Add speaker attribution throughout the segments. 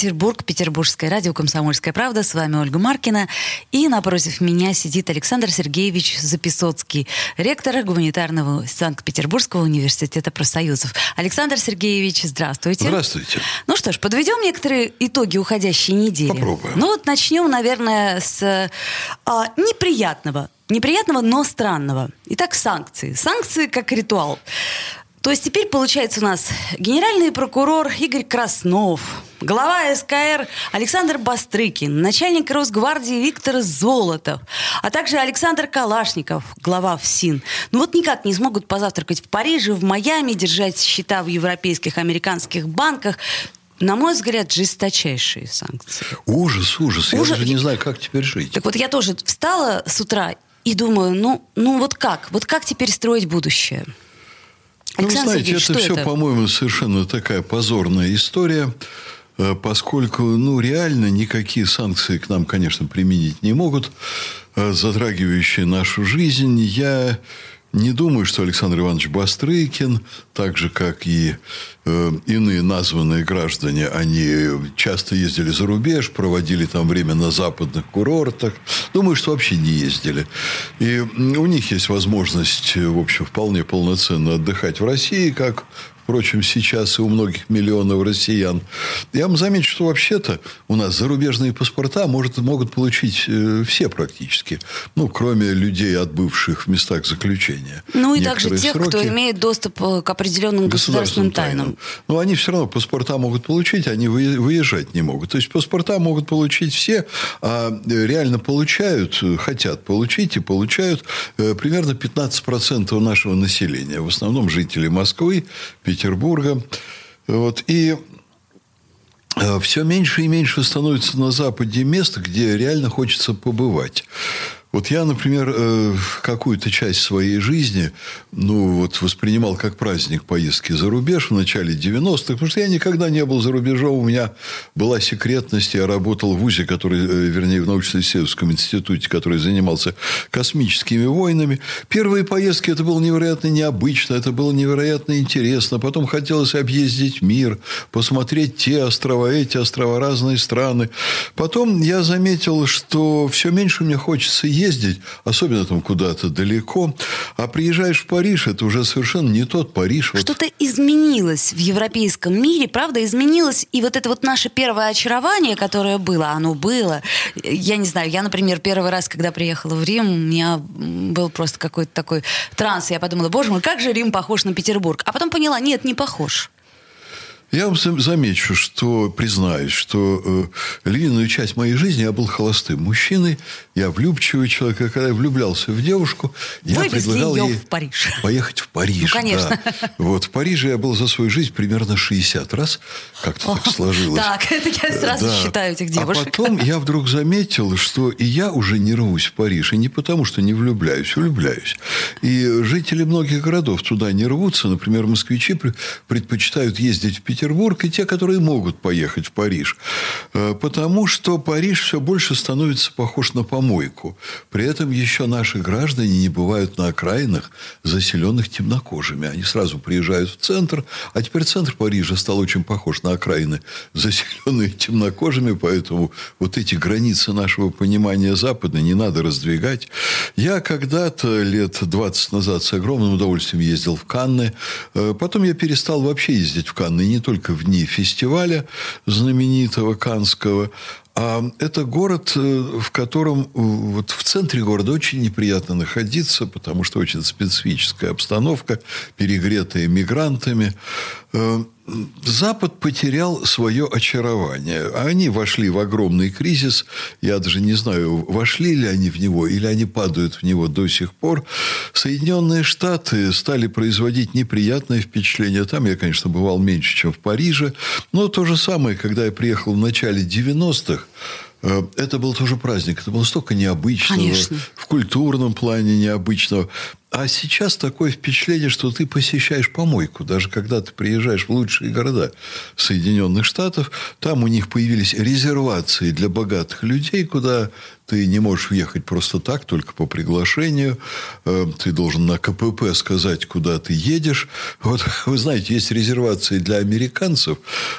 Speaker 1: Петербург, Петербургское радио «Комсомольская правда». С вами Ольга Маркина. И напротив меня сидит Александр Сергеевич Записоцкий, ректор гуманитарного Санкт-Петербургского университета профсоюзов. Александр Сергеевич, здравствуйте.
Speaker 2: Здравствуйте.
Speaker 1: Ну что ж, подведем некоторые итоги уходящей недели.
Speaker 2: Попробуем.
Speaker 1: Ну вот начнем, наверное, с а, неприятного. Неприятного, но странного. Итак, санкции. Санкции как ритуал. То есть теперь получается у нас генеральный прокурор Игорь Краснов, глава СКР Александр Бастрыкин, начальник Росгвардии Виктор Золотов, а также Александр Калашников, глава ФСИН. Ну вот никак не смогут позавтракать в Париже, в Майами, держать счета в европейских, американских банках. На мой взгляд, жесточайшие санкции.
Speaker 2: Ужас, ужас. Я
Speaker 1: Ужас.
Speaker 2: даже не знаю, как теперь жить.
Speaker 1: Так вот я тоже встала с утра и думаю, ну, ну вот как? Вот как теперь строить будущее?
Speaker 2: Ну, вы
Speaker 1: Александр
Speaker 2: знаете,
Speaker 1: Сергеевич,
Speaker 2: это все, по-моему, совершенно такая позорная история, поскольку, ну, реально никакие санкции к нам, конечно, применить не могут, э, затрагивающие нашу жизнь. Я не думаю, что Александр Иванович Бастрыкин, так же, как и э, иные названные граждане, они часто ездили за рубеж, проводили там время на западных курортах. Думаю, что вообще не ездили. И у них есть возможность, в общем, вполне полноценно отдыхать в России, как впрочем, сейчас и у многих миллионов россиян. Я вам замечу, что вообще-то у нас зарубежные паспорта может, могут получить э, все практически. Ну, кроме людей, отбывших в местах заключения.
Speaker 1: Ну и также
Speaker 2: Некоторые
Speaker 1: тех, кто
Speaker 2: сроки-
Speaker 1: имеет доступ э, к определенным государственным тайнам.
Speaker 2: Но они все равно паспорта могут получить, они вы- выезжать не могут. То есть паспорта могут получить все, а э, реально получают, э, хотят получить и получают э, примерно 15% нашего населения. В основном жители Москвы, Петербурга. Вот. И все меньше и меньше становится на Западе мест, где реально хочется побывать. Вот я, например, э, какую-то часть своей жизни ну, вот, воспринимал как праздник поездки за рубеж в начале 90-х, потому что я никогда не был за рубежом. У меня была секретность. Я работал в ВУЗе, который, э, вернее, в научно-исследовательском институте, который занимался космическими войнами. Первые поездки это было невероятно необычно, это было невероятно интересно. Потом хотелось объездить мир, посмотреть те острова, эти острова, разные страны. Потом я заметил, что все меньше мне хочется ездить, особенно там куда-то далеко. А приезжаешь в Париж, это уже совершенно не тот Париж. Вот
Speaker 1: Что-то изменилось в европейском мире, правда, изменилось. И вот это вот наше первое очарование, которое было, оно было. Я не знаю, я, например, первый раз, когда приехала в Рим, у меня был просто какой-то такой транс. Я подумала, боже мой, как же Рим похож на Петербург. А потом поняла, нет, не похож.
Speaker 2: Я вам зам- замечу, что признаюсь, что э, львиную часть моей жизни я был холостым мужчиной, я влюбчивый человек, когда я влюблялся в девушку, я
Speaker 1: Вывезли
Speaker 2: предлагал ей
Speaker 1: в Париж.
Speaker 2: поехать в Париж.
Speaker 1: Ну, конечно.
Speaker 2: да. Вот в Париже я был за свою жизнь примерно 60 раз, как-то так сложилось.
Speaker 1: Так, это я сразу
Speaker 2: Да.
Speaker 1: считаю этих девушек.
Speaker 2: А потом я вдруг заметил, что и я уже не рвусь в Париж. И не потому, что не влюбляюсь, влюбляюсь. И жители многих городов туда не рвутся. Например, москвичи пр- предпочитают ездить в Петербург, и те, которые могут поехать в Париж. Э, Потому что Париж все больше становится похож на помойку. При этом еще наши граждане не бывают на окраинах, заселенных темнокожими. Они сразу приезжают в центр, а теперь центр Парижа стал очень похож на окраины, заселенные темнокожими, поэтому вот эти границы нашего понимания Запада не надо раздвигать. Я когда-то лет 20 назад с огромным удовольствием ездил в Канны. Э, Потом я перестал вообще ездить в Канны, не только в дни фестиваля знаменитого Канского, а это город, э, в котором э, вот в центре города очень неприятно находиться, потому что очень специфическая обстановка, перегретая мигрантами. Э, Запад потерял свое очарование. Они вошли в огромный кризис. Я даже не знаю, вошли ли они в него или они падают в него до сих пор. Соединенные Штаты стали производить неприятное впечатление. Там я, конечно, бывал меньше, чем в Париже. Но то же самое, когда я приехал в начале 90-х, Э, это был тоже праздник. Это было столько необычного. Конечно. В культурном плане необычного. А сейчас такое впечатление, что ты посещаешь помойку. Даже когда ты приезжаешь в лучшие города Соединенных Штатов, там у них появились резервации для богатых людей, куда ты не можешь въехать просто так, только по приглашению. Э, ты должен на КПП сказать, куда ты едешь. Вот, вы знаете, есть резервации для американцев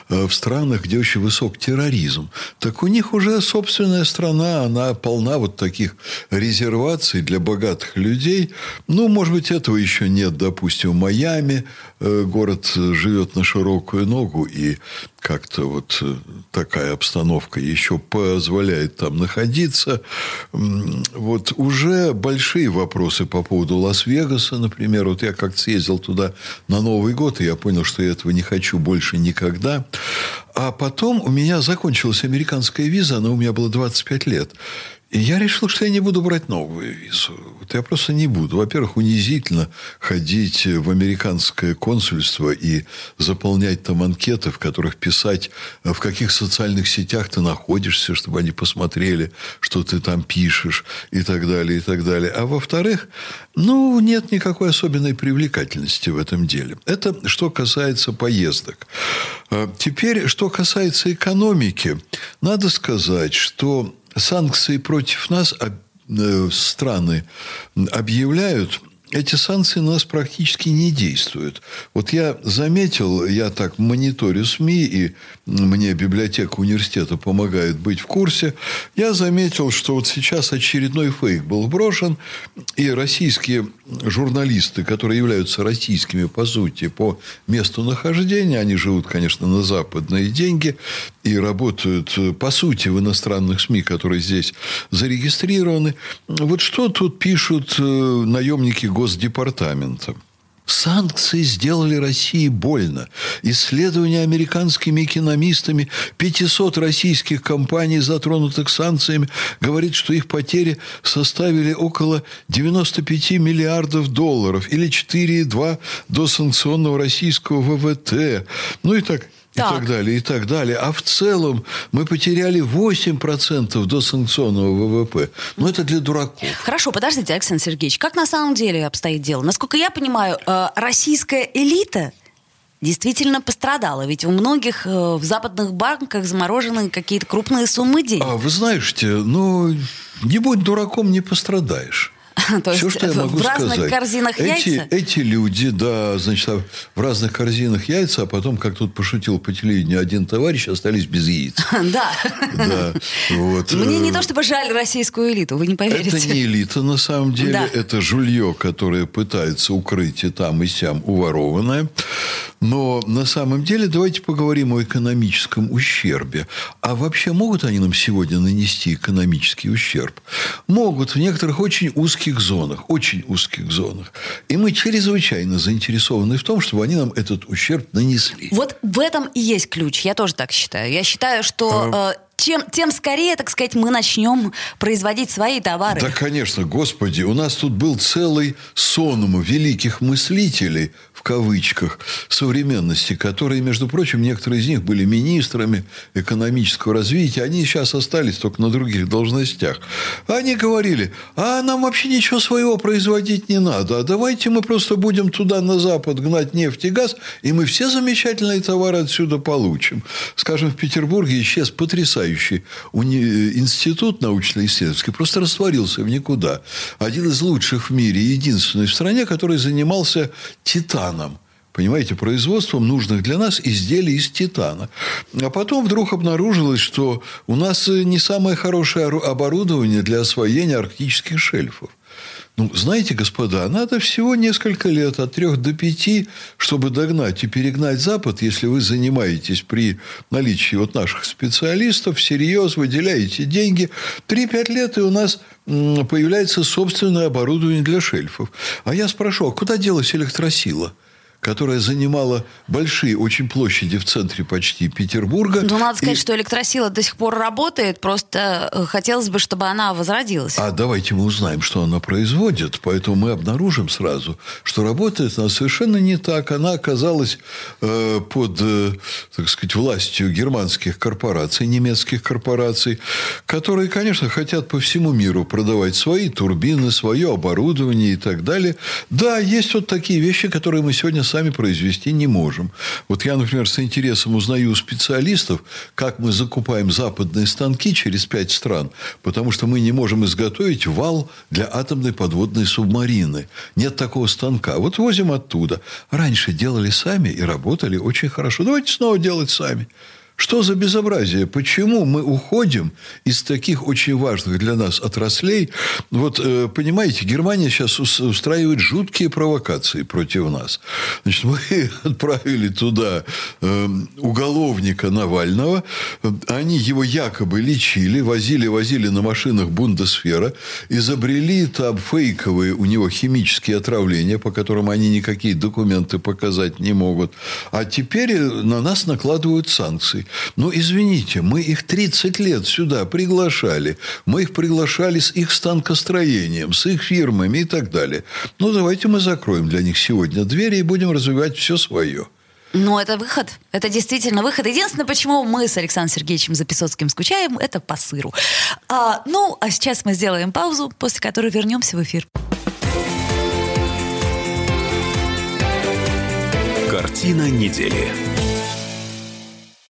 Speaker 2: э, в странах, где очень высок терроризм. Так у них уже собственная страна, она полна вот таких резерваций для богатых людей. Ну, может быть, этого еще нет, допустим, в Майами. Э, город живет на широкую ногу, и как-то вот такая обстановка еще позволяет там находиться вот уже большие вопросы по поводу Лас-Вегаса, например. Вот я как-то съездил туда на Новый год, и я понял, что я этого не хочу больше никогда. А потом у меня закончилась американская виза, она у меня была 25 лет. Я решил, что я не буду брать новую визу. Вот я просто не буду. Во-первых, унизительно ходить в американское консульство и заполнять там анкеты, в которых писать, в каких социальных сетях ты находишься, чтобы они посмотрели, что ты там пишешь и так далее, и так далее. А во-вторых, ну, нет никакой особенной привлекательности в этом деле. Это что касается поездок. А теперь, что касается экономики, надо сказать, что санкции против нас э, страны объявляют эти санкции на нас практически не действуют. Вот я заметил, я так мониторю СМИ, и мне библиотека университета помогает быть в курсе, я заметил, что вот сейчас очередной фейк был брошен, и российские журналисты, которые являются российскими по сути, по месту нахождения, они живут, конечно, на западные деньги и работают по сути в иностранных СМИ, которые здесь зарегистрированы. Вот что тут пишут э, наемники Госдепартамента. Санкции сделали России больно. Исследования американскими экономистами 500 российских компаний, затронутых санкциями, говорит, что их потери составили около 95 миллиардов долларов или 4,2 до санкционного российского ВВТ. Ну и так и так. так далее, и так далее. А в целом мы потеряли 8% до санкционного ВВП. Ну, это для дураков.
Speaker 1: Хорошо, подождите, Александр Сергеевич, как на самом деле обстоит дело? Насколько я понимаю, э, российская элита действительно пострадала. Ведь у многих э, в западных банках заморожены какие-то крупные суммы денег.
Speaker 2: А вы знаете, ну, не будь дураком, не пострадаешь.
Speaker 1: То Все, что я могу в разных
Speaker 2: сказать.
Speaker 1: корзинах
Speaker 2: эти,
Speaker 1: яйца?
Speaker 2: Эти люди, да, значит, а в разных корзинах яйца, а потом, как тут пошутил по телевидению один товарищ, остались без яиц.
Speaker 1: Да.
Speaker 2: Да. Вот.
Speaker 1: Мне не то чтобы жаль российскую элиту, вы не поверите.
Speaker 2: Это не элита, на самом деле. Да. Это жулье, которое пытается укрыть и там, и сям уворованное. Но на самом деле давайте поговорим о экономическом ущербе. А вообще могут они нам сегодня нанести экономический ущерб? Могут в некоторых очень узких зонах, очень узких зонах. И мы чрезвычайно заинтересованы в том, чтобы они нам этот ущерб нанесли.
Speaker 1: Вот в этом и есть ключ. Я тоже так считаю. Я считаю, что... А... Э, чем, тем скорее, так сказать, мы начнем производить свои товары.
Speaker 2: Да, конечно, господи, у нас тут был целый сонм великих мыслителей, в кавычках, современности, которые, между прочим, некоторые из них были министрами экономического развития, они сейчас остались только на других должностях. Они говорили, а нам вообще ничего своего производить не надо, а давайте мы просто будем туда, на Запад, гнать нефть и газ, и мы все замечательные товары отсюда получим. Скажем, в Петербурге исчез потрясающий уни... институт научно-исследовательский, просто растворился в никуда. Один из лучших в мире, единственный в стране, который занимался титаном титаном. Понимаете, производством нужных для нас изделий из титана. А потом вдруг обнаружилось, что у нас не самое хорошее оборудование для освоения арктических шельфов. Ну, знаете, господа, надо всего несколько лет, от трех до пяти, чтобы догнать и перегнать Запад, если вы занимаетесь при наличии вот наших специалистов, всерьез выделяете деньги. Три-пять лет, и у нас появляется собственное оборудование для шельфов. А я спрошу, а куда делась электросила? Которая занимала большие очень площади в центре почти Петербурга.
Speaker 1: Ну, надо сказать, и... что электросила до сих пор работает, просто э, хотелось бы, чтобы она возродилась.
Speaker 2: А давайте мы узнаем, что она производит, поэтому мы обнаружим сразу, что работает она совершенно не так. Она оказалась э, под, э, так сказать, властью германских корпораций, немецких корпораций, которые, конечно, хотят по всему миру продавать свои турбины, свое оборудование и так далее. Да, есть вот такие вещи, которые мы сегодня сами произвести не можем. Вот я, например, с интересом узнаю у специалистов, как мы закупаем западные станки через пять стран, потому что мы не можем изготовить вал для атомной подводной субмарины. Нет такого станка. Вот возим оттуда. Раньше делали сами и работали очень хорошо. Давайте снова делать сами. Что за безобразие? Почему мы уходим из таких очень важных для нас отраслей? Вот, э, понимаете, Германия сейчас устраивает жуткие провокации против нас. Значит, мы отправили туда э, уголовника Навального. Они его якобы лечили, возили, возили на машинах Бундесфера, изобрели там фейковые у него химические отравления, по которым они никакие документы показать не могут. А теперь на нас накладывают санкции. Ну, извините, мы их 30 лет сюда приглашали. Мы их приглашали с их станкостроением, с их фирмами и так далее. Ну, давайте мы закроем для них сегодня двери и будем развивать все свое.
Speaker 1: Ну, это выход. Это действительно выход. Единственное, почему мы с Александром Сергеевичем Записоцким скучаем, это по сыру. А, ну, а сейчас мы сделаем паузу, после которой вернемся в эфир.
Speaker 3: Картина недели.